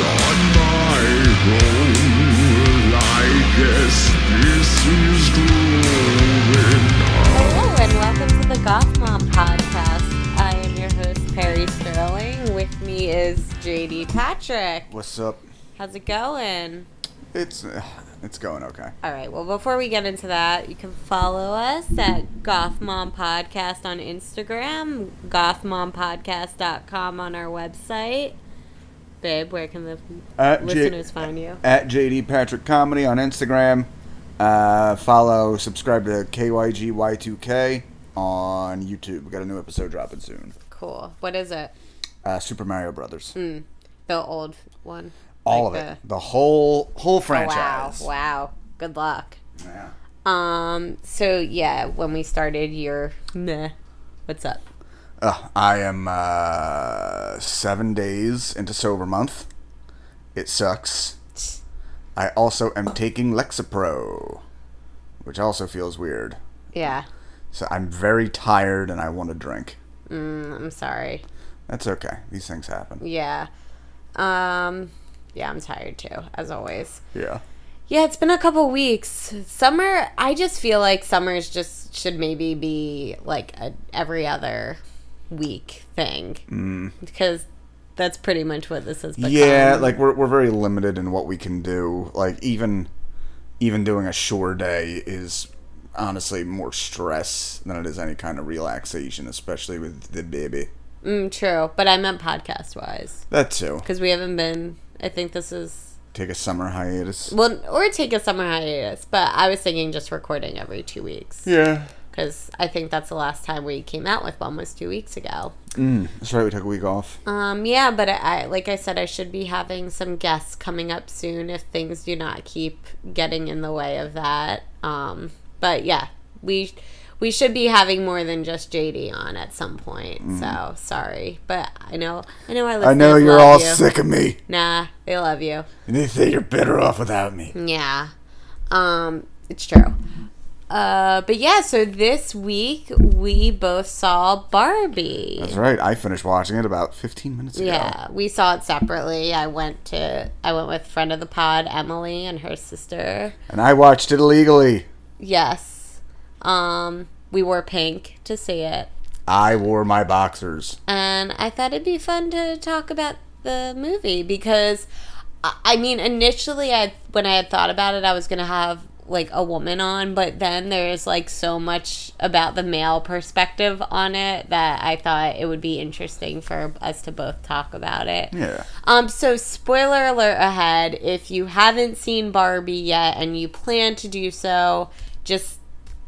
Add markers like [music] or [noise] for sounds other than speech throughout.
on my own. I guess this is growing Hello and welcome to the Goth Mom podcast. I am your host Perri Sterling. With me is JD Patrick. What's up? How's it going? It's uh, it's going okay. All right. Well, before we get into that, you can follow us at Goth Mom Podcast on Instagram, gothmompodcast.com on our website. Babe, where can the At J- listeners find you? At JD Patrick Comedy on Instagram. Uh, follow, subscribe to KYGY2K on YouTube. We got a new episode dropping soon. Cool. What is it? Uh, Super Mario Brothers. The old one. All Like of it. The whole whole Oh, wow. Wow. Good luck. Yeah. Um. So yeah, when we started your meh, what's up? Uh, I am uh, seven days into sober month. It sucks. I also am taking Lexapro, which also feels weird. Yeah. So I'm very tired and I want to drink. Mm, I'm sorry. That's okay. These things happen. Yeah. Um. Yeah, I'm tired too, as always. Yeah. Yeah, it's been a couple weeks. Summer. I just feel like summers just should maybe be like a every other week thing Mm. because that's pretty much what this become. Yeah, like we're we're very limited in what we can do. Like even even doing a shore day is honestly more stress than it is any kind of relaxation, especially with the baby. mm, true. But I meant podcast wise That too. because we haven't been. I think this is Take a summer hiatus. Well, or take a summer hiatus, but I was thinking just recording every two weeks Yeah. Because I think that's the last time we came out with one was two weeks ago. Mm, that's right. We took a week off. Um, yeah, but I, I like I said, I should be having some guests coming up soon if things do not keep getting in the way of that. Um, but yeah, we we should be having more than just JD on at some point. So sorry, but I know I know our I know you're all you. sick of me, Nah, they love you. and they say you're better off without me. Yeah. Um, it's true. Uh, but yeah, so this week we both saw Barbie. That's right. I finished watching it about 15 minutes ago. Yeah, we saw it separately. I went to I went with friend of the pod Emily and her sister. And I watched it illegally. Yes. Um, we wore pink to see it. I wore my boxers. and I thought it'd be fun to talk about the movie because I I mean initially I when I had thought about it I was gonna have like a woman on but then there's like so much about the male perspective on it that I thought it would be interesting for us to both talk about it. Yeah. Um so spoiler alert ahead if you haven't seen Barbie yet and you plan to do so just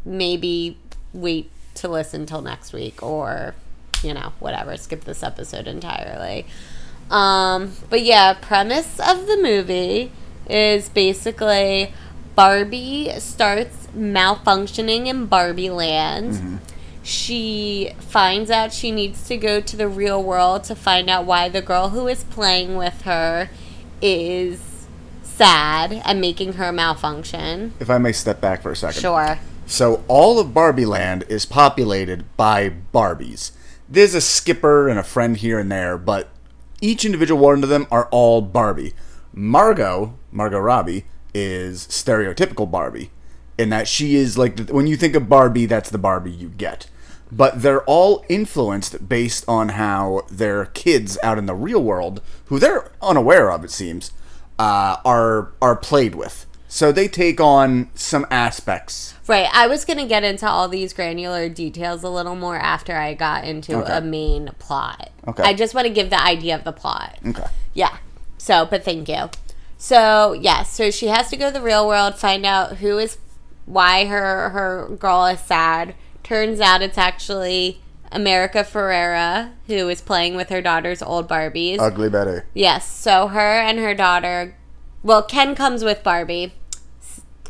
maybe wait to listen till next week or you know whatever skip this episode entirely um but yeah premise of the movie is basically barbie starts malfunctioning in barbie land mm-hmm. she finds out she needs to go to the real world to find out why the girl who is playing with her is sad and making her malfunction If I may step back for a second. sure So all of Barbie Land is populated by Barbies. There's a skipper and a friend here and there, but each individual one of them are all Barbie. Margot, Margot Robbie, is stereotypical Barbie in that she is like the, when you think of Barbie, that's the Barbie you get. But they're all influenced based on how their kids out in the real world, who they're unaware of, it seems, uh, are are played with. So they take on some aspects Right. I was going to get into all these granular details a little more after I got into Okay. a main plot. Okay. I just want to give the idea of the plot. Okay. Yeah. So, but thank you. So, yeah, so she has to go to the real world, find out who is why her her girl is sad. Turns out it's actually America Ferrera who is playing with her daughter's old Barbies. Ugly Betty. Yes. So her and her daughter, well, Ken comes with Barbie.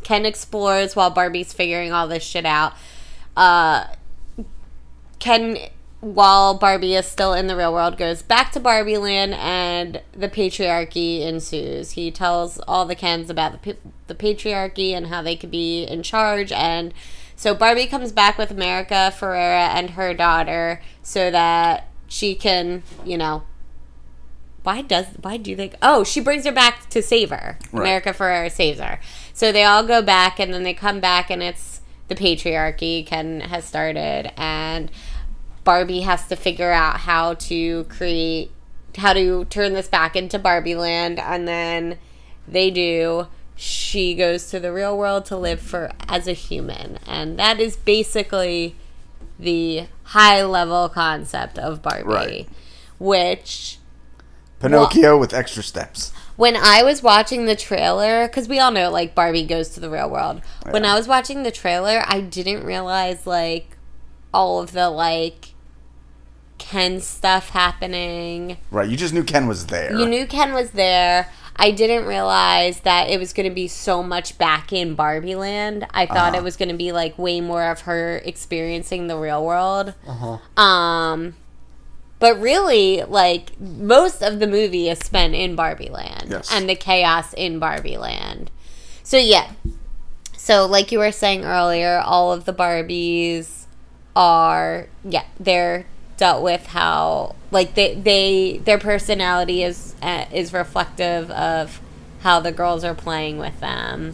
Ken explores while Barbie's figuring all this shit out. Uh, Ken, while Barbie is still in the real world, goes back to Barbie Land and the patriarchy ensues. He tells all the Kens about the, the patriarchy and how they could be in charge. And so Barbie comes back with America Ferrera and her daughter so that she can, you know, why does why do they? Oh, she brings her back to save her. Right. America Ferrera saves her. So they all go back, and then they come back, and it's the patriarchy. Ken has started, and Barbie has to figure out how to create, how to turn this back into Barbie Land, and then they do. She goes to the real world to live for as a human, and that is basically the high level concept of Barbie, Right. which Pinocchio with extra steps. when I was watching the trailer, because we all know like Barbie goes to the real world. When I was watching the trailer, I didn't realize like all of the like Ken stuff happening. Right. You just knew Ken was there. You knew Ken was there. I didn't realize that it was going to be so much back in Barbie Land. I thought it was going to be like way more of her experiencing the real world. Uh-huh. Um, but really, like most of the movie is spent in Barbie Land Yes. and the chaos in Barbie Land. So yeah. So like you were saying earlier, all of the Barbies are yeah they're dealt with how like they they their personality is uh, is reflective of how the girls are playing with them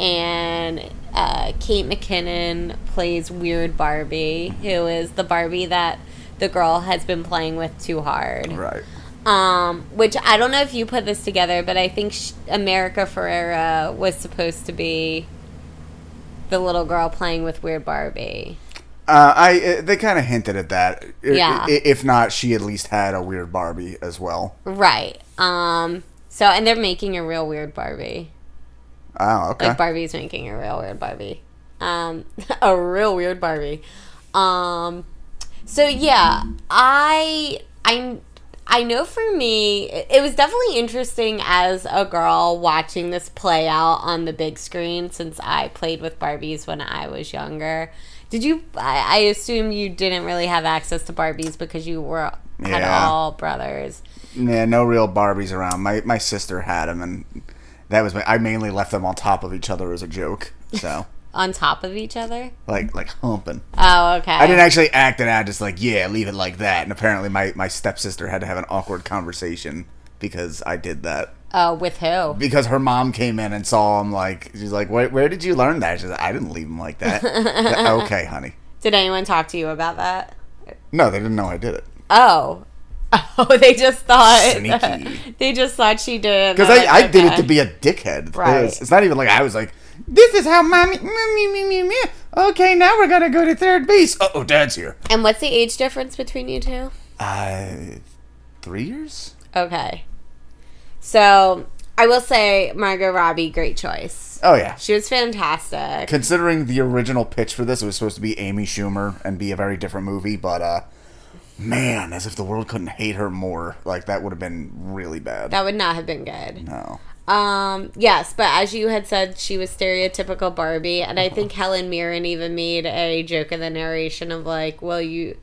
and uh, Kate McKinnon plays weird Barbie who is the Barbie that the girl has been playing with too hard Right. um, which I don't know if you put this together, but I think sh- America Ferrera was supposed to be the little girl playing with Weird Barbie. Uh, I uh, they kind of hinted at that. Yeah. I- if not, she at least had a weird Barbie as well. Right. Um, so, and they're making a real weird Barbie. Oh, okay. Like Barbie's making a real weird Barbie. Um, [laughs] a real weird Barbie. Um, so yeah, I I I know for me, it was definitely interesting as a girl watching this play out on the big screen since I played with Barbies when I was younger. Did you? I, I assume you didn't really have access to Barbies because you were had Yeah. all brothers. yeah, no real Barbies around. My my sister had them, and that was my, I mainly left them on top of each other as a joke. So [laughs] On top of each other? like like humping. Oh, okay. I didn't actually act it out, just like yeah, leave it like that. And apparently, my my stepsister had to have an awkward conversation because I did that. Oh, with who? Because her mom came in and saw him, like she's like, "Where, where did you learn that?" She's like, "I didn't leave him like that." [laughs] okay, honey. Did anyone talk to you about that? No, they didn't know I did it. Oh. [laughs] Oh, they just thought [laughs] Sneaky. they just thought she did. Because I, I did it to be a dickhead. Right. It's, it's not even like I was like, this is how mommy. Me, me, me. Okay, now we're gonna go to third base. Uh oh, dad's here. And what's the age difference between you two? Uh, three years. Okay. So I will say Margot Robbie, great choice. Oh yeah. She was fantastic. Considering the original pitch for this, it was supposed to be Amy Schumer and be a very different movie, but uh, man, as if the world couldn't hate her more. Like that would have been really bad. That would not have been good. no. Um, yes, but as you had said, she was stereotypical Barbie, and I think [laughs] Helen Mirren even made a joke in the narration of like, well, you.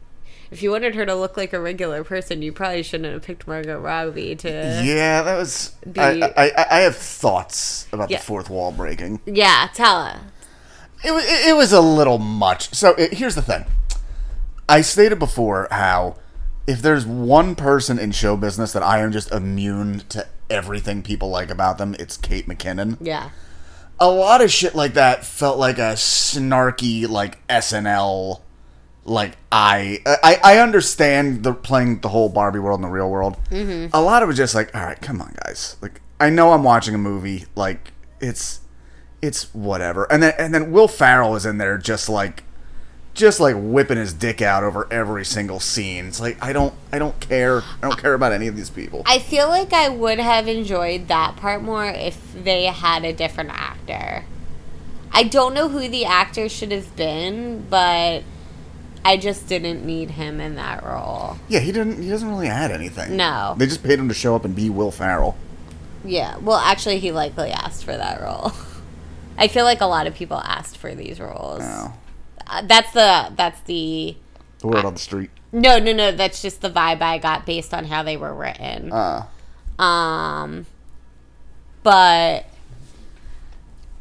If you wanted her to look like a regular person, you probably shouldn't have picked Margot Robbie to. Yeah, that was. The- I, I, I, have thoughts about Yeah. the fourth wall breaking. Yeah, tell her. It, wa- it, it was a little much. So it, here's the thing. I stated before how if there's one person in show business that I am just immune to everything people like about them, it's Kate McKinnon. Yeah. A lot of shit like that felt like a snarky like SNL. Like I, I, I understand the playing the whole Barbie world in the real world. Mm-hmm. A lot of it was just like, all right, come on, guys. Like I know I'm watching a movie. Like it's it's whatever. And then and then Will Ferrell is in there just like just like whipping his dick out over every single scene. It's like I don't I don't care. I don't care about any of these people. I feel like I would have enjoyed that part more if they had a different actor. I don't know who the actor should have been, but I just didn't need him in that role. Yeah, he didn't he doesn't really add anything. No. They just paid him to show up and be Will Ferrell. Yeah, well, actually, he likely asked for that role. [laughs] I feel like a lot of people asked for these roles. No. Uh, that's the that's the The word on the street. no no no. That's just the vibe I got based on how they were written. Uh Um, but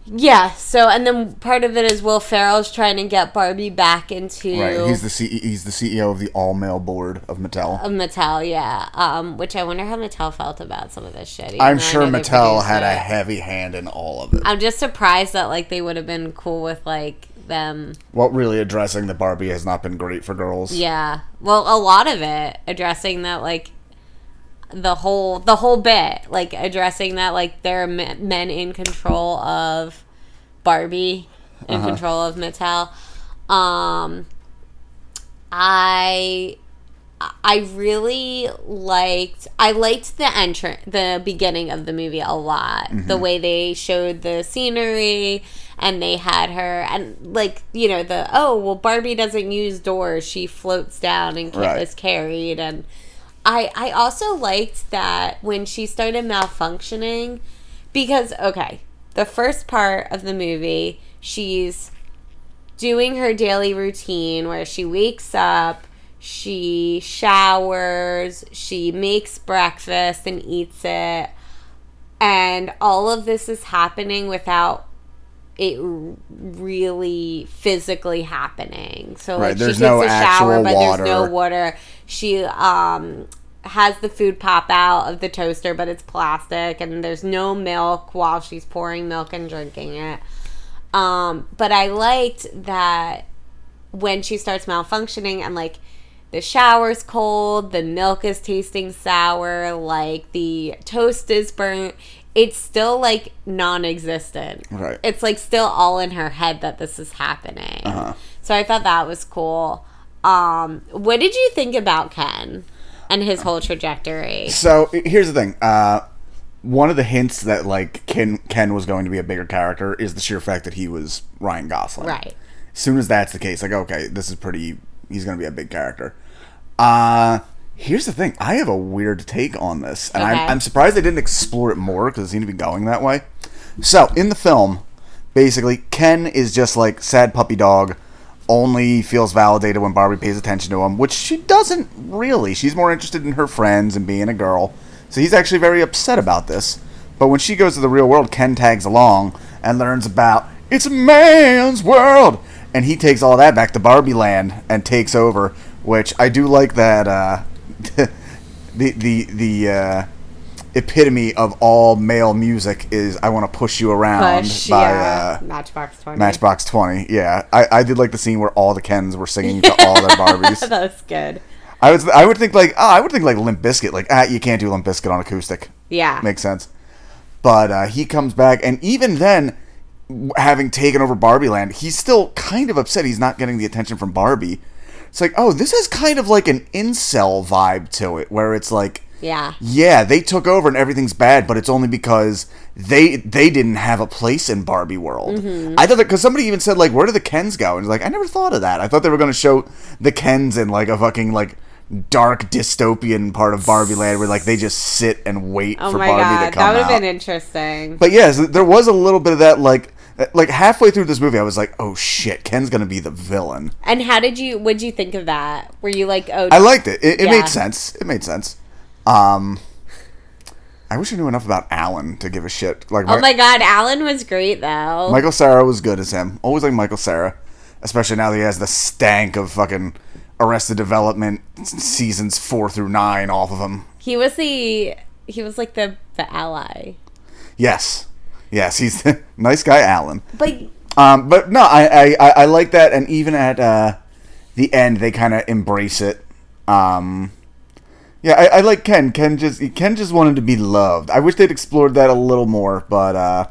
Yeah. So, and then part of it is Will Ferrell's trying to get Barbie back into Right. He's the C- he's the CEO of the all male board of Mattel. of Mattel. Yeah. Um, which I wonder how Mattel felt about some of this shit. even I'm though I sure know they Mattel produced had a it. heavy hand in all of it. I'm just surprised that like they would have been cool with like them. Well, really addressing that Barbie has not been great for girls. Yeah. Well, a lot of it addressing that like the whole the whole bit like addressing that like there are men in control of Barbie in Uh-huh. control of Mattel. Um I I really liked I liked the entrance the beginning of the movie a lot. The way they showed the scenery and they had her and like, you know, the oh, well Barbie doesn't use doors. She floats down and Right. is carried and I I also liked that when she started malfunctioning because okay, the first part of the movie, she's doing her daily routine where she wakes up, she showers, she makes breakfast and eats it. And all of this is happening without it really physically happening. So Right, like she takes no a shower but there's no water. water. She um has the food pop out of the toaster but it's plastic and there's no milk while she's pouring milk and drinking it. Um, but I liked that when she starts malfunctioning and like the shower's cold, the milk is tasting sour, like the toast is burnt, it's still like non existent. Right. It's like still all in her head that this is happening. So I thought that was cool. Um, what did you think about Ken and his whole trajectory? So here's the thing. Uh, one of the hints that like Ken Ken was going to be a bigger character is the sheer fact that he was Ryan Gosling. Right. As soon as that's the case, like okay, this is pretty. He's going to be a big character. Uh here's the thing. I have a weird take on this, and Okay. I'm, I'm surprised they didn't explore it more because it seemed to be going that way. So in the film, basically, Ken is just like sad puppy dog. Only feels validated when Barbie pays attention to him, which she doesn't really. She's more interested in her friends and being a girl. So he's actually very upset about this. But when she goes to the real world, Ken tags along and learns about it's a man's world, and he takes all that back to Barbie Land and takes over. Which I do like that. Uh, [laughs] the the the uh, epitome of all male music is "I want to push you around" Push, by yeah. uh, Matchbox 20. Matchbox Twenty. Yeah, I, I did like the scene where all the Kens were singing to all their [laughs] Barbies. that was good. I was I would think like oh, I would think like Limp Bizkit like ah you can't do Limp Bizkit on acoustic Yeah. makes sense. But uh, he comes back, and even then, having taken over Barbie Land, he's still kind of upset he's not getting the attention from Barbie. It's like, oh, this has kind of like an incel vibe to it, where it's like, yeah. yeah, they took over and everything's bad, but it's only because they they didn't have a place in Barbie world. Mm-hmm. I thought that because somebody even said like, where do the Kens go? And it's like, I never thought of that. I thought they were going to show the Kens in like a fucking like dark dystopian part of Barbie Land where like they just sit and wait Oh for my Barbie god, to come that would have been interesting. But yes, there was a little bit of that like like halfway through this movie I was like, "Oh shit, Ken's to be the villain." And how did you? What'd you think of that? Were you like, oh, I liked it. It, it Yeah. made sense. It made sense. Um I wish I knew enough about Alan to give a shit. Like oh Mi- my god, Alan was great though. Michael Cera was good as him. Always like Michael Cera, especially now that he has the stank of fucking Arrested Development seasons 4 through 9 off of him. he was the he was like the the ally. Yes. Yes, he's a [laughs] nice guy Alan. But Um, but no, I, I, I, I like that, and even at uh, the end, they kind of embrace it. Um, yeah, I, I like Ken. Ken just Ken just wanted to be loved. I wish they'd explored that a little more, but uh,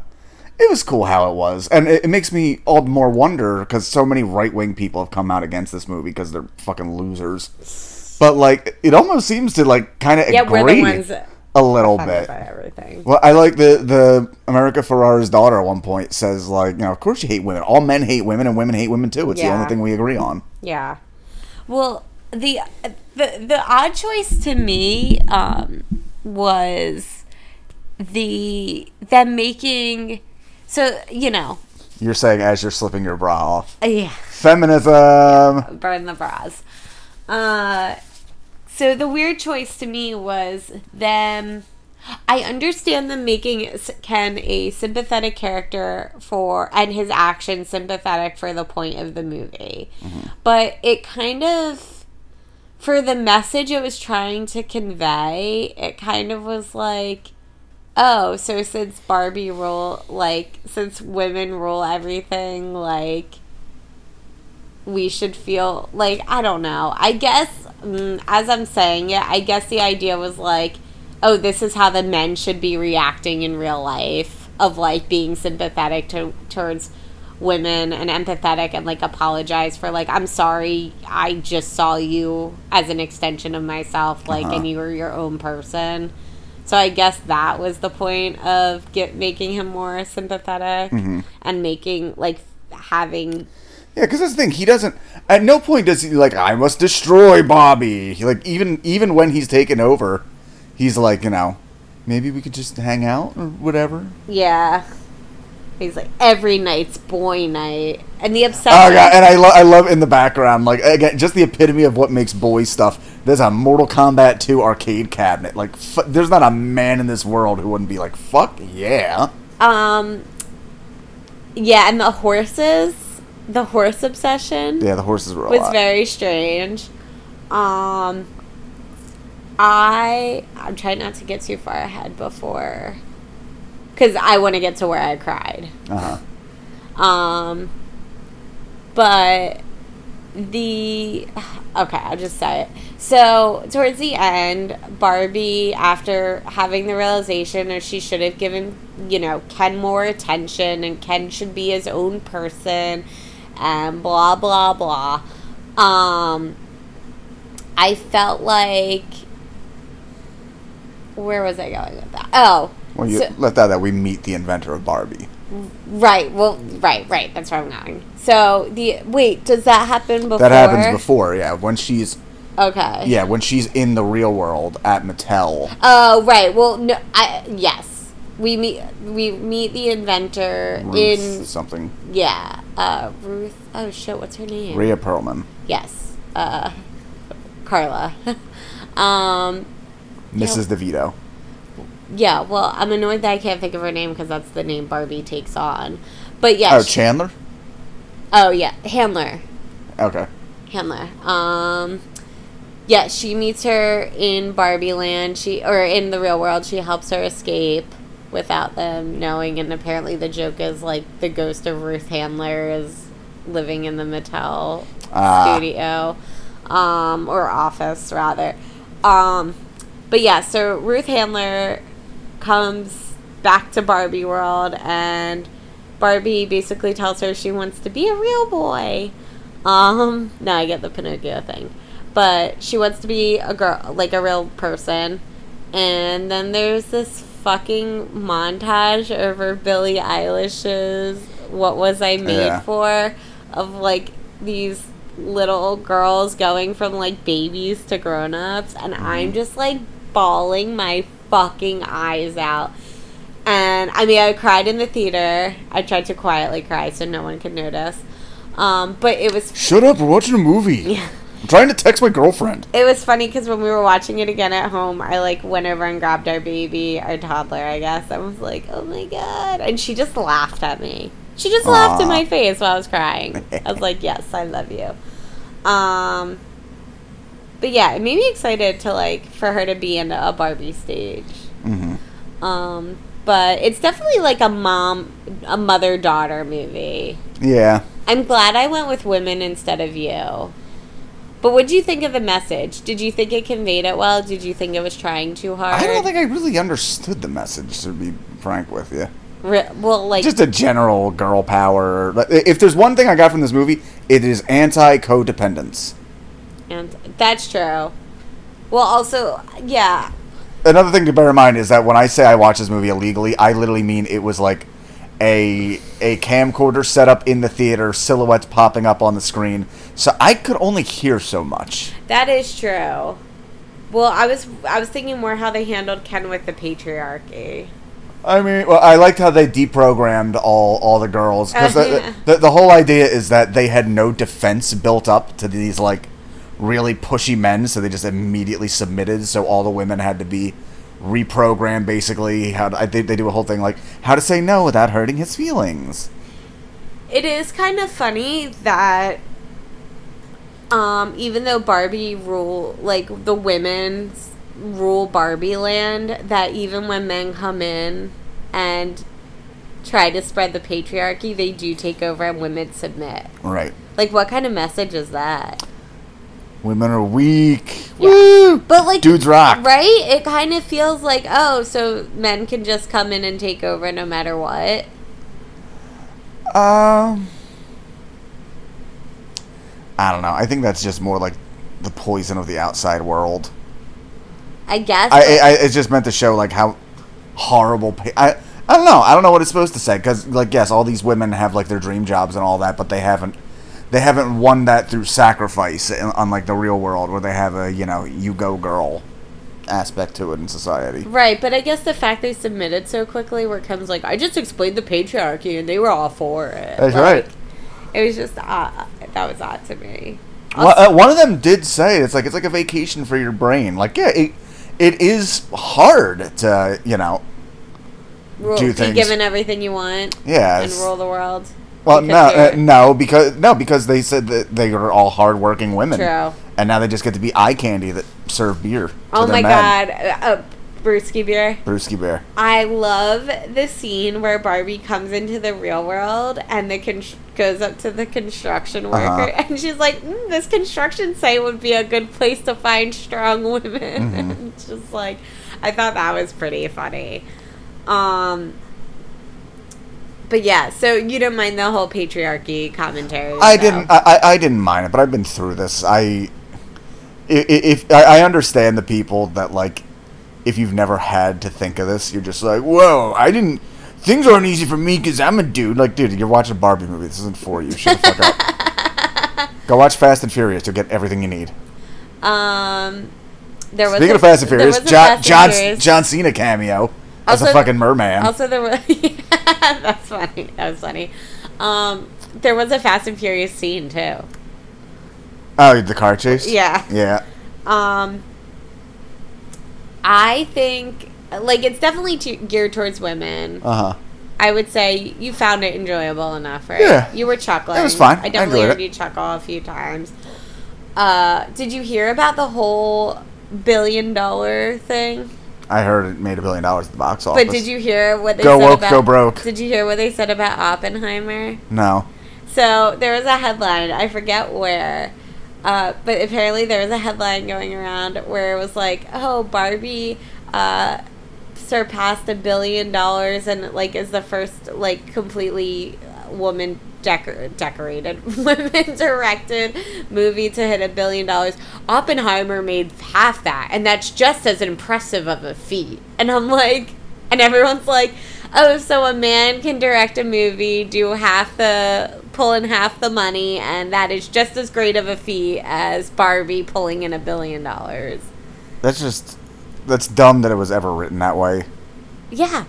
it was cool how it was, and it, it makes me all the more wonder because so many right wing people have come out against this movie because they're fucking losers. But like, it almost seems to like kind of yeah, agree we're the ones a little bit. everything. Well, I like the the America Ferrera's daughter at one point says like, you know, of course you hate women. All men hate women, and women hate women too. It's the only thing we agree on. Yeah. Well, the the the odd choice to me um, was the them making so you know You're saying as you're slipping your bra off, yeah feminism. burn the bras. Uh, so the weird choice to me was them. I understand them making Ken a sympathetic character for and his actions sympathetic for the point of the movie. Mm-hmm. But it kind of for the message it was trying to convey, it kind of was like oh, so since Barbie rule like since women rule everything like we should feel like I don't know. I guess mm, as I'm saying it, I guess the idea was like, oh, this is how the men should be reacting in real life of like being sympathetic to towards women and empathetic and like apologize for like I'm sorry I just saw you as an extension of myself like Uh-huh. and you were your own person. So I guess that was the point of get making him more sympathetic and making like having Yeah, because that's the thing. He doesn't. At no point does he like. I must destroy Bobby. He, like even even when he's taken over, he's like you know, maybe we could just hang out or whatever. Yeah. He's like every night's boy night, and the obsession. Oh god, and I love I love in the background like again just the epitome of what makes boy stuff. There's a Mortal Kombat 2 arcade cabinet. Like f- there's not a man in this world who wouldn't be like fuck yeah. um, yeah, and the horses, the horse obsession Yeah, the horses were was lot. very strange. Um, I I'm trying not to get too far ahead before, because I want to get to where I cried. uh-huh. Um, but the okay, I'll just say it. So towards the end, Barbie, after having the realization that she should have given, you know, Ken more attention and Ken should be his own person, and blah blah blah. Um, I felt like where was I going with that? Oh, Well, you so- left out that we meet the inventor of Barbie. Right. Well, right, right. That's where I'm going. So the wait, does that happen before? That happens before, yeah. When she's Okay. yeah, when she's in the real world at Mattel. Oh, right. Well, no. I yes. We meet we meet the inventor Ruth in something. yeah. Uh, Ruth. Oh shit. What's her name? Rhea Perlman. Yes. Uh, Carla. [laughs] um. Mrs. DeVito. Yeah. Well, I'm annoyed that I can't think of her name because that's the name Barbie takes on. But yeah. Oh, she- Chandler? oh yeah. Handler. Okay. Handler. Um, yeah, she meets her in Barbie Land. She or in the real world. She helps her escape without them knowing. And apparently, the joke is like the ghost of Ruth Handler is living in the Mattel Ah. studio, um, or office rather. Um, but yeah, so Ruth Handler comes back to Barbie World and Barbie basically tells her she wants to be a real boy. Um, now I get the Pinocchio thing. But she wants to be a girl, like a real person. And then there's this fucking montage over Billie Eilish's What Was I Made Yeah. For? Of like these little girls going from like babies to grown ups. And I'm just like bawling my fucking eyes out. And I mean, I cried in the theater. I tried to quietly cry so no one could notice. Um, but it was Shut up, we're watching a movie. Yeah. I'm trying to text my girlfriend. it was funny because when we were watching it again at home, I like went over and grabbed our baby, our toddler, I guess. I was like, "Oh my god!" And she just laughed at me. She just laughed in my face while I was crying. I was like, "Yes, I love you." Um, but yeah, it made me excited to like for her to be in a Barbie stage. hmm Um, but it's definitely like a mom, a mother daughter movie. Yeah. I'm glad I went with women instead of you. But what do you think of the message? Did you think it conveyed it well? Did you think it was trying too hard? I don't think I really understood the message, to be frank with you. Re- well, like Just a general girl power. If there's one thing I got from this movie, it is anti codependence. and that's true. Well, also, yeah, Another thing to bear in mind is that when I say I watched this movie illegally, I literally mean it was like a a camcorder set up in the theater, silhouettes popping up on the screen, so I could only hear so much. that is true. Well, I was I was thinking more how they handled Ken with the patriarchy. I mean, well, I liked how they deprogrammed all all the girls because Uh, the, yeah. the the whole idea is that they had no defense built up to these like really pushy men, so they just immediately submitted. So all the women had to be reprogram basically how to, I think they do a whole thing like how to say no without hurting his feelings. It is kind of funny that um even though Barbie rule like the women's rule Barbie land that even when men come in and try to spread the patriarchy, they do take over and women submit. Right. Like what kind of message is that? Women are weak. Yeah. Woo! But like Dudes rock. Right? It kind of feels like, oh, so men can just come in and take over no matter what. Um, I don't know. I think that's just more like the poison of the outside world. I guess. I, I, I it's just meant to show like how horrible. Pa- I I don't know. I don't know what it's supposed to say because like yes, all these women have like their dream jobs and all that, but they haven't they haven't won that through sacrifice, in- unlike the real world where they have a you know you go girl aspect to it in society. Right, but I guess the fact they submitted so quickly, where it comes like, I just explained the patriarchy and they were all for it. That's Like, right. It was just odd. That was odd to me. Well, uh, one of them did say it's like it's like a vacation for your brain. Like yeah, it it is hard to you know Rule, do be things. given everything you want yeah. and rule the world. Well, no, uh, no, because no, because they said that they are all hardworking women, True. and now they just get to be eye candy that serve beer. Oh my men. god, uh, uh, Brewski beer. Brewski beer. I love the scene where Barbie comes into the real world and the con- goes up to the construction worker Uh-huh. [laughs] and she's like, mm, "This construction site would be a good place to find strong women." Mm-hmm. and [laughs] just like, I thought that was pretty funny. Um, but yeah, so you don't mind the whole patriarchy commentary? I though? didn't. I, I, didn't mind it, but I've been through this. I, i- i- if I, understand the people that like, if you've never had to think of this, you're just like, whoa, I didn't. Things aren't easy for me because I'm a dude. Like, dude, you're watching a Barbie movie. This isn't for you. Shut the fuck up. [laughs] Go watch Fast and Furious. You'll get everything you need. Um, there was Speaking a- of Fast and Furious, John Fast and John, Furious- John Cena cameo as Also- a fucking merman. Also, there was [laughs] that's funny. That was funny. Um, there was a Fast and Furious scene too. oh, the car chase. Yeah. Yeah. Um, I think like it's definitely t- geared towards women. Uh huh. I would say you found it enjoyable enough, right? Yeah. You were chuckling. It was fine. I I definitely enjoyed heard it. you chuckle a few times. Uh, did you hear about the whole billion dollar thing? I heard it made a billion dollars at the box office. But did you hear what they Go said woke, about go broke. Did you hear what they said about Oppenheimer? No. So there was a headline, I forget where, uh, but apparently there was a headline going around where it was like, "Oh, Barbie uh, surpassed a billion dollars and like is the first like completely woman decor- decorated [laughs] women directed movie to hit a billion dollars. Oppenheimer made half that, and that's just as impressive of a feat." And I'm like, and everyone's like, "Oh, so a man can direct a movie, do half the pull in half the money, and that is just as great of a feat as Barbie pulling in a billion dollars." That's just that's dumb that it was ever written that way. Yeah,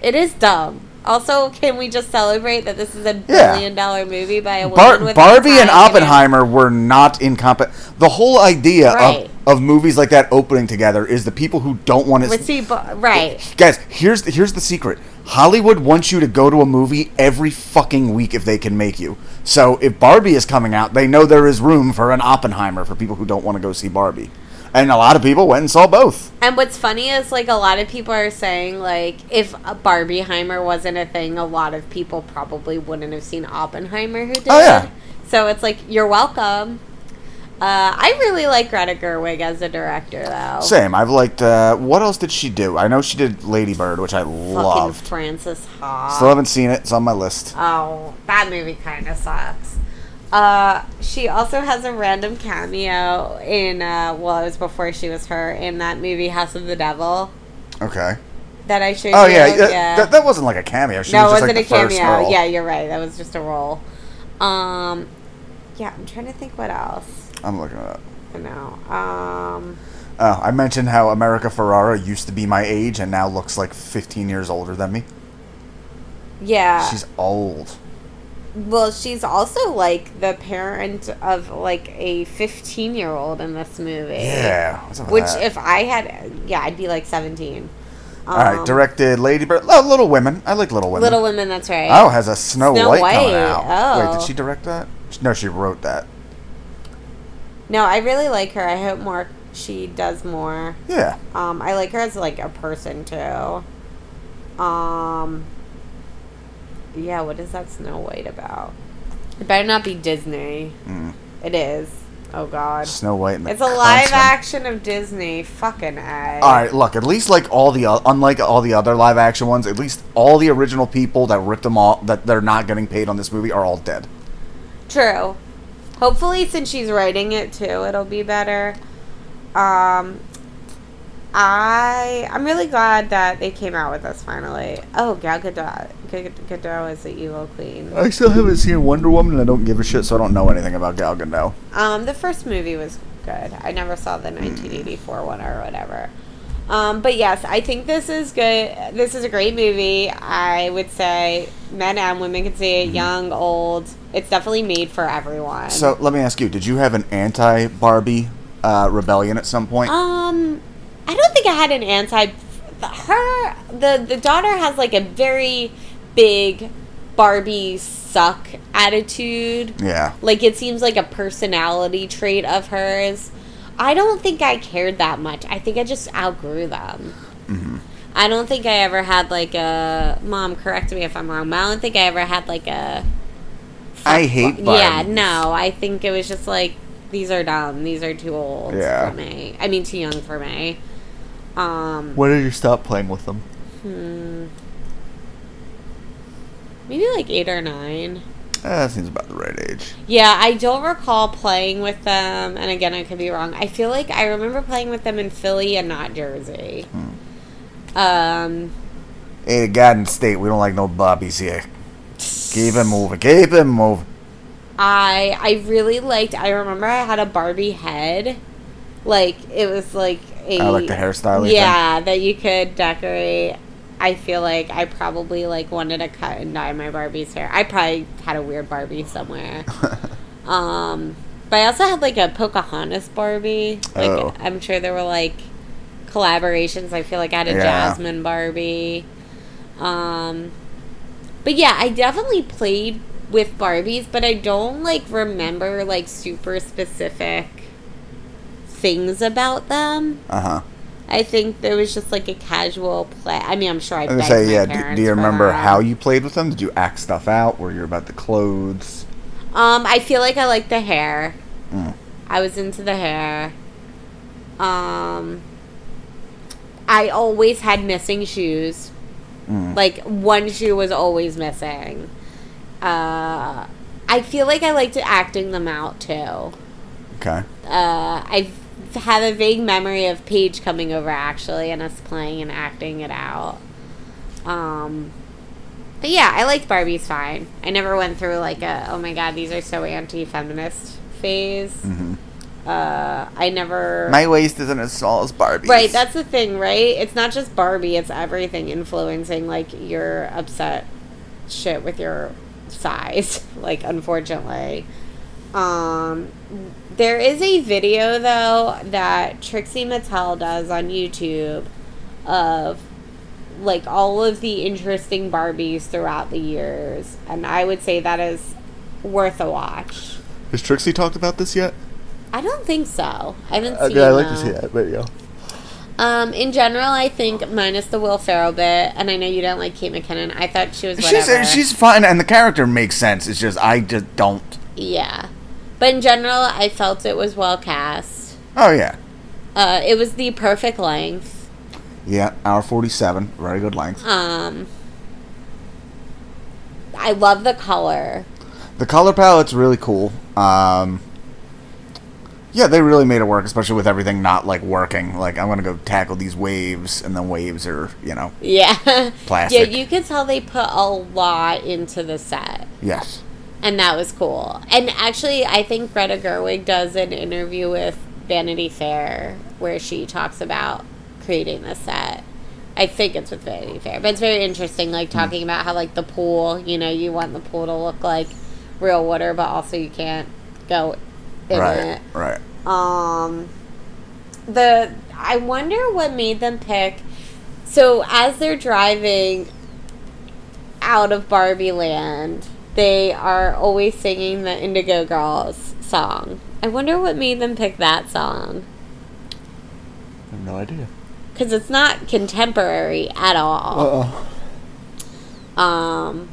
it is dumb. Also, can we just celebrate that this is a Yeah. billion dollar movie by a woman Bar- Barbie and Oppenheimer were not in comp. The whole idea Right. of, of movies like that opening together is the people who don't want Let's to. see, Bar- right? Guys, here's the, here's the secret. Hollywood wants you to go to a movie every fucking week if they can make you. So if Barbie is coming out, they know there is room for an Oppenheimer for people who don't want to go see Barbie. And a lot of people went and saw both. And what's funny is like a lot of people are saying like if Barbieheimer wasn't a thing, a lot of people probably wouldn't have seen Oppenheimer who did. Oh, yeah. So it's like you're welcome. Uh, I really like Greta Gerwig as a director though. Same. I've liked. Uh, what else did she do? I know she did Lady Bird, which I Fucking loved. Frances Ha. Still haven't seen it. It's on my list. Oh, that movie kind of sucks. Uh, she also has a random cameo in, uh, well, it was before she was her, in that movie House of the Devil Okay. that I showed Oh you. yeah, yeah. That, that wasn't like a cameo. She no, was it wasn't like a cameo. Yeah, you're right. That was just a role. Um, yeah, I'm trying to think what else. I'm looking it. I know. Um, Oh, I mentioned how America Ferrera used to be my age and now looks like 15 years older than me. yeah. She's old. Well, she's also like the parent of like a 15 year old in this movie. Yeah. what's up with Which, that? if I had, yeah, I'd be like 17. Um, All right, directed Lady Bird. Oh, Little Women. I like Little Women. Little Women, that's right. Oh, has a Snow, Snow White, coming White, out. Wait, oh. did she direct that? No, she wrote that. No, I really like her. I hope more she does more. Yeah. Um, I like her as like a person too. Um, yeah, what is that Snow White about? It better not be Disney. Mm. It is. Oh God, Snow White it's a live Huntsman. action of Disney. Fucking a. All right, look. At least like all the o- unlike all the other live action ones, at least all the original people that ripped them off that they're not getting paid on this movie are all dead. True. Hopefully, since she's writing it too, it'll be better. Um, I I'm really glad that they came out with this finally. Oh, Gal Gadot. Gadot is the evil queen. I still haven't seen Wonder Woman, and I don't give a shit, so I don't know anything about Gal Gadot. Um, the first movie was good. I never saw the 1984 one or whatever. Um, but yes, I think this is good. This is a great movie. I would say men and women can see it, young, old. It's definitely made for everyone. So let me ask you: Did you have an anti-Barbie uh, rebellion at some point? Um, I don't think I had an anti. Her the the daughter has like a very big Barbie suck attitude. yeah. Like it seems like a personality trait of hers. I don't think I cared that much. I think I just outgrew them. Mm-hmm. I don't think I ever had like a mom. Correct me if I'm wrong. But I don't think I ever had like a. I hate Yeah, no. I think it was just like these are dumb. These are too old Yeah. for me. I mean, too young for me. Um, When did you stop playing with them? hmm, maybe like eight or nine. Eh, that seems about the right age. Yeah, I don't recall playing with them, and again, I could be wrong. I feel like I remember playing with them in Philly and not Jersey. Um, Hey, Garden State, we don't like no Barbies here. Keep it moving. Keep it moving. I I really liked. I remember I had a Barbie head, like it was like a I like the hairstyle. yeah that you could decorate. I feel like I probably like wanted to cut and dye my Barbie's hair. I probably had a weird Barbie somewhere. [laughs] Um, but I also had like a Pocahontas Barbie. Like Oh. I'm sure there were like collaborations. I feel like I had a Yeah. Jasmine Barbie. Um, but yeah, I definitely played with Barbies, but I don't like remember like super specific things about them. uh huh. I think there was just like a casual play. I mean, I'm sure I. I was begged gonna say, yeah. Do, do you remember how you played with them? Did you act stuff out? Were you about the clothes? Um, I feel like I like the hair. Mm. I was into the hair. Um, I always had missing shoes. Mm. Like one shoe was always missing. Uh, I feel like I liked acting them out too. Okay. Uh, I have a vague memory of Paige coming over actually and us playing and acting it out. Um, but yeah, I liked Barbie's fine. I never went through like a oh my god these are so anti-feminist phase. hmm Uh, I never. My waist isn't as small as Barbie's. Right, that's the thing, right? It's not just Barbie, it's everything influencing like your upset shit with your size, [laughs] like unfortunately. Um there is a video though that Trixie Mattel does on YouTube of like all of the interesting Barbies throughout the years, and I would say that is worth a watch. Has Trixie talked about this yet? I don't think so. I haven't Okay, seen. I'd like to see that video. Um, in general, I think minus the Will Ferrell bit, and I know you don't like Kate McKinnon. I thought she was whatever. She's she's fine, and the character makes sense. It's just I just don't. yeah, but in general, I felt it was well cast. Oh yeah, Uh, it was the perfect length. yeah. Hour forty-seven, very good length. Um, I love the color. The color palette's really cool. Um, yeah, they really made it work, especially with everything not like working. Like I'm gonna go tackle these waves, and the waves are you know Yeah, [laughs] plastic. yeah. You can tell they put a lot into the set. yes. And that was cool. And actually, I think Greta Gerwig does an interview with Vanity Fair where she talks about creating the set. I think it's Hmm. with Vanity Fair, but it's very interesting, like talking about how like the pool, you know, you want the pool to look like real water, but also you can't go in right, it. right. Um, the I wonder what made them pick. So as they're driving out of Barbie Land, they are always singing the Indigo Girls song. I wonder what made them pick that song I have no idea. because it's not contemporary at all. Uh-oh. Um.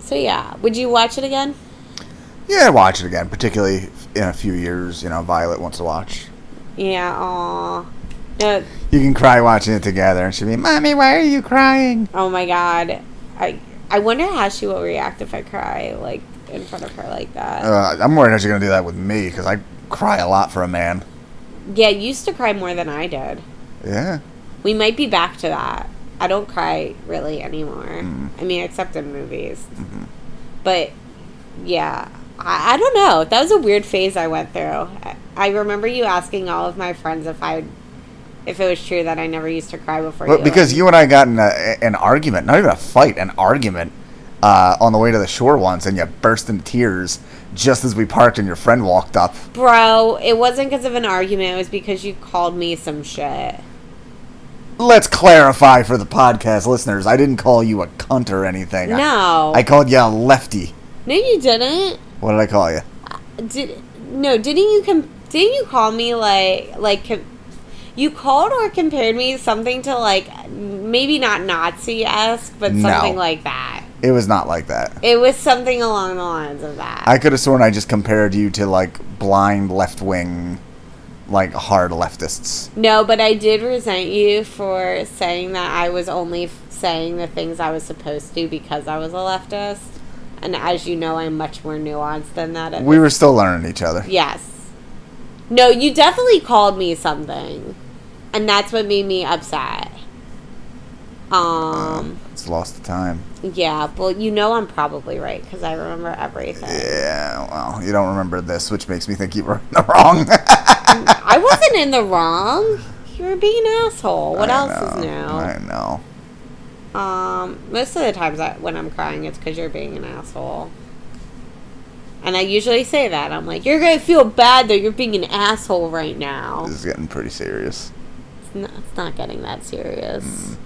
So yeah, would you watch it again? Yeah, I'd watch it again, particularly in a few years. You know, Violet wants to watch. Yeah. Aw. No, You can cry watching it together, and she'll be, "Mommy, why are you crying?" Oh my god. I I wonder how she will react if I cry like in front of her like that. Uh, I'm worried how she's gonna do that with me because I cry a lot for a man. yeah, you used to cry more than I did. Yeah. We might be back to that. I don't cry really anymore. Mm. I mean, except in movies. Mm-hmm. But yeah, I, I don't know. That was a weird phase I went through. I, I remember you asking all of my friends if I, if it was true that I never used to cry before But you. because you and I got in a, an argument, not even a fight, an argument uh, on the way to the shore once, and you burst into tears just as we parked and your friend walked up. Bro, it wasn't because of an argument. It was because you called me some shit. Let's clarify for the podcast listeners. I didn't call you a cunt or anything. No. I, called you a lefty. No, you didn't. What did I call you? Did no? Didn't you com- Didn't you call me like like? Com- you called or compared me something to like maybe not Nazi esque, but No. something like that. It was not like that. It was something along the lines of that. I could have sworn I just compared you to like blind left wing, like hard leftists. no, but I did resent you for saying that I was only f- saying the things I was supposed to because I was a leftist. And as you know, I'm much more nuanced than that. at We were still learning each other. Yes. No, you definitely called me something. And that's what made me upset. Um, It's lost the time. yeah, well, you know I'm probably right because I remember everything. Yeah, well, you don't remember this, which makes me think you were in the wrong. [laughs] I wasn't in the wrong. You were being an asshole. What I else is know, new? I know. Um, most of the times I, when I'm crying, it's because you're being an asshole. And I usually say that. I'm like, you're going to feel bad that you're being an asshole right now. This is getting pretty serious. It's not, it's not getting that serious. Mm.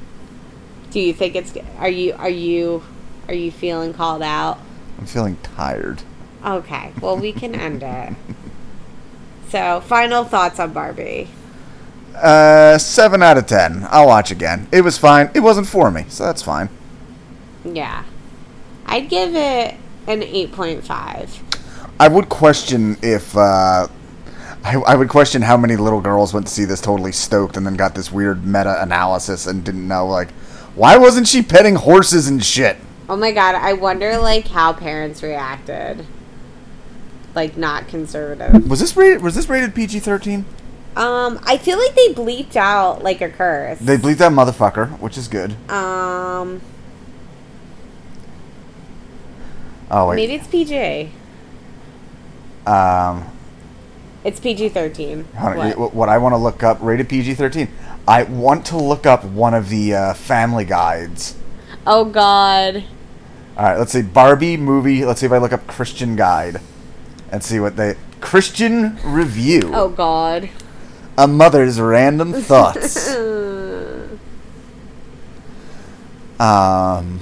Do you think it's are you are you are you feeling called out? I'm feeling tired. Okay. Well, we can end it. So, final thoughts on Barbie. Uh, seven out of ten. I'll watch again. It was fine. It wasn't for me, so that's fine. Yeah. I'd give it an 8.5. I would question if uh, I, I would question how many little girls went to see this totally stoked and then got this weird meta analysis and didn't know like why wasn't she petting horses and shit. Oh my god, I wonder like how parents reacted. Like not conservative. Was this rated? Was this rated PG thirteen? Um, I feel like they bleeped out like a curse. They bleeped that motherfucker, which is good. um, Oh wait. maybe it's PG. Um, It's PG thirteen. what? what I want to look up rated PG thirteen. I want to look up one of the uh, family guides. Oh God. All right, let's see Barbie movie. Let's see if I look up Christian guide and see what they Christian review. Oh God. A mother's random [laughs] thoughts. um,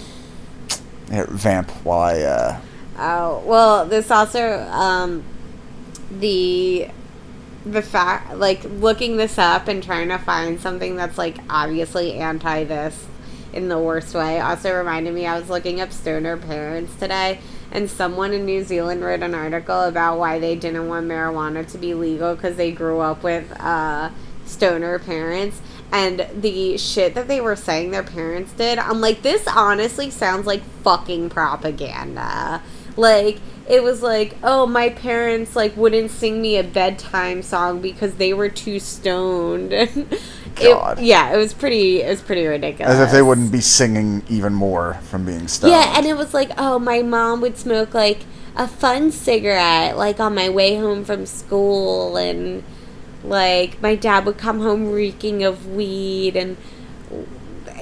here, vamp while I uh, Oh well, this also um, the the fact like looking this up and trying to find something that's like obviously anti this in the worst way also reminded me I was looking up stoner parents today and someone in New Zealand wrote an article about why they didn't want marijuana to be legal because they grew up with uh, stoner parents and the shit that they were saying their parents did I'm like this honestly sounds like fucking propaganda. Like it was like oh my parents like wouldn't sing me a bedtime song because they were too stoned [laughs] God. It, yeah it was pretty it was pretty ridiculous as if they wouldn't be singing even more from being stoned. yeah and it was like oh my mom would smoke like a fun cigarette like on my way home from school and like my dad would come home reeking of weed and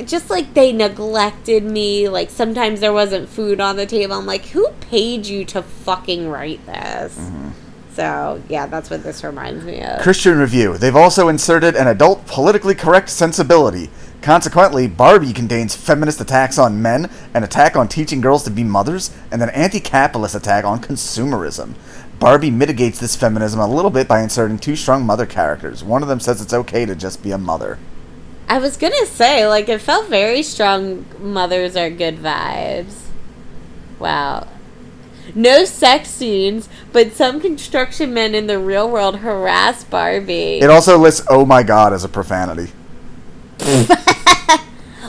just like they neglected me. Like sometimes there wasn't food on the table. I'm like, who paid you to fucking write this? Mm-hmm. So yeah, that's what this reminds me of. Christian Review. They've also inserted an adult politically correct sensibility. Consequently, Barbie contains feminist attacks on men, an attack on teaching girls to be mothers, and an anti capitalist attack on consumerism. Barbie mitigates this feminism a little bit by inserting two strong mother characters. One of them says it's okay to just be a mother. I was gonna say, like, it felt very strong. Mothers are good vibes. Wow. No sex scenes, but some construction men in the real world harass Barbie. It also lists "Oh my God" as a profanity. [laughs]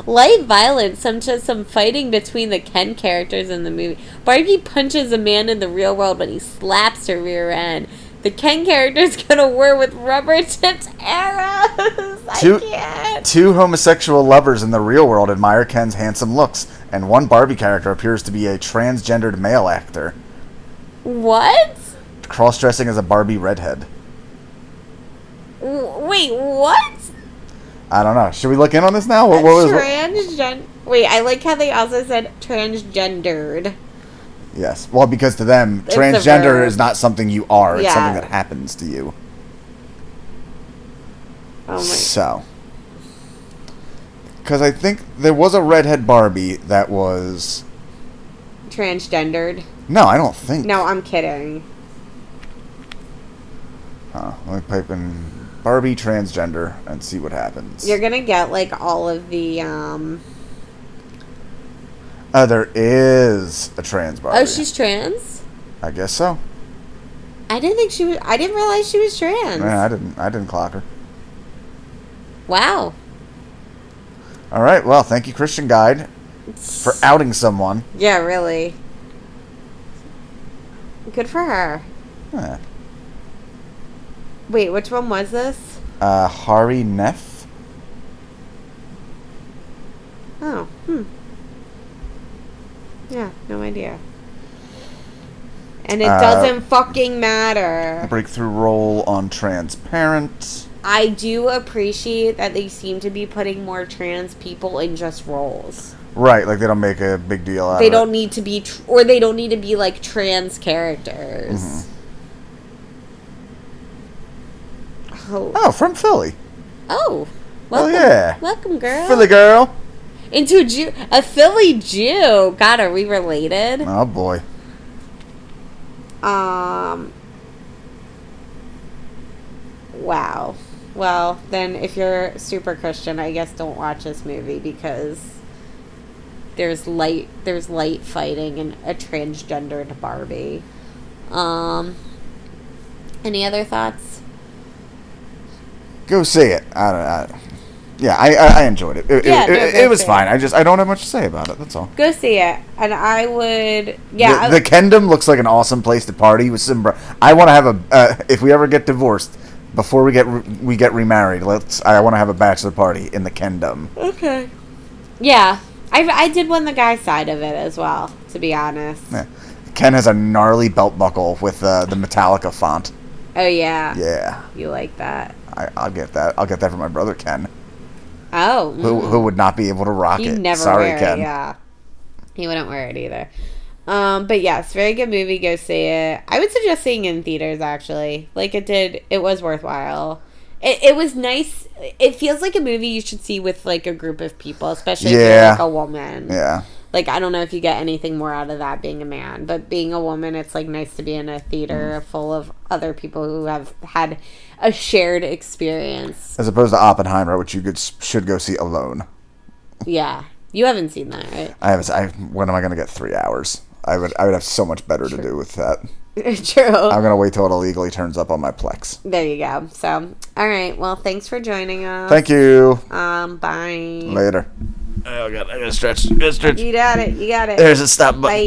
Light violence, some as some fighting between the Ken characters in the movie. Barbie punches a man in the real world but he slaps her rear end. The Ken character is [laughs] gonna war with rubber tipped arrows. I Two, can't. two homosexual lovers in the real world admire Ken's handsome looks, and one Barbie character appears to be a transgendered male actor, What? cross dressing as a Barbie redhead. W- Wait, what? I don't know. Should we look in on this now? What, what was? Transgen. Wait, I like how they also said transgendered. Yes. Well, because to them, It's transgender is not something you are. It's Yeah. something that happens to you. Oh my. So, because I think there was a redhead Barbie that was. Transgendered. No, I don't think. No, I'm kidding. Huh. Let me type in Barbie transgender and see what happens. You're gonna get like all of the um. Uh, there is a trans Barbie. Oh, she's trans. I guess so. I didn't think she was. I didn't realize she was trans. Yeah, I didn't. I didn't clock her. Wow. All right. Well, thank you, Christian Guide, for outing someone. Yeah, really. Good for her. Yeah. Wait, which one was this? Uh, Hari Nef. Oh, hmm. Yeah, no idea. And it Uh, doesn't fucking matter. Breakthrough role on Transparent. I do appreciate that they seem to be putting more trans people in just roles. Right, like they don't make a big deal out They of it. They don't need to be, tr- or they don't need to be like trans characters. Mm-hmm. Oh, Oh, from Philly. oh, welcome, yeah. welcome, girl. Philly girl. Into a Jew, a Philly Jew. God, are we related? Oh boy. Um. Wow. Well, then, if you're super Christian, I guess don't watch this movie because there's light there's light fighting and a transgendered Barbie. Um. Any other thoughts? Go see it. I don't. I, yeah, I, I I enjoyed it. It, Yeah, it, no, it, it was fine. I just I don't have much to say about it. That's all. Go see it, and I would. Yeah. The, I- the Kendom looks like an awesome place to party with some. Bro- I want to have a. Uh, if we ever get divorced, before we get re- we get remarried, let's. I want to have a bachelor party in the Kendom. okay. Yeah, I I did want the guy side of it as well. To be honest. Yeah. Ken has a gnarly belt buckle with uh, the Metallica font. Oh yeah. Yeah, You like that? I, I'll get that. I'll get that for my brother Ken, Oh. who mm. who would not be able to rock He'd it. never Sorry, wear Ken. it. Yeah. He wouldn't wear it either. Um, but yes, very good movie. Go see it. I would suggest seeing it in theaters. Actually, like it did. It was worthwhile. It, it was nice. It feels like a movie you should see with like a group of people, especially if you're like a woman. Yeah. Like I don't know if you get anything more out of that being a man, but being a woman, it's like nice to be in a theater Mm. full of other people who have had a shared experience. As opposed to Oppenheimer, which you could should go see alone. Yeah, you haven't seen that, right? I have. I when am I going to get three hours? I would. I would have so much better to do with that. [laughs] True. I'm gonna wait till it illegally turns up on my Plex. There you go. So, all right. Well, thanks for joining us. Thank you. Um, bye. Later. Oh god, I gotta stretch. Gotta stretch. You got it. You got it. There's a stop button. Bye.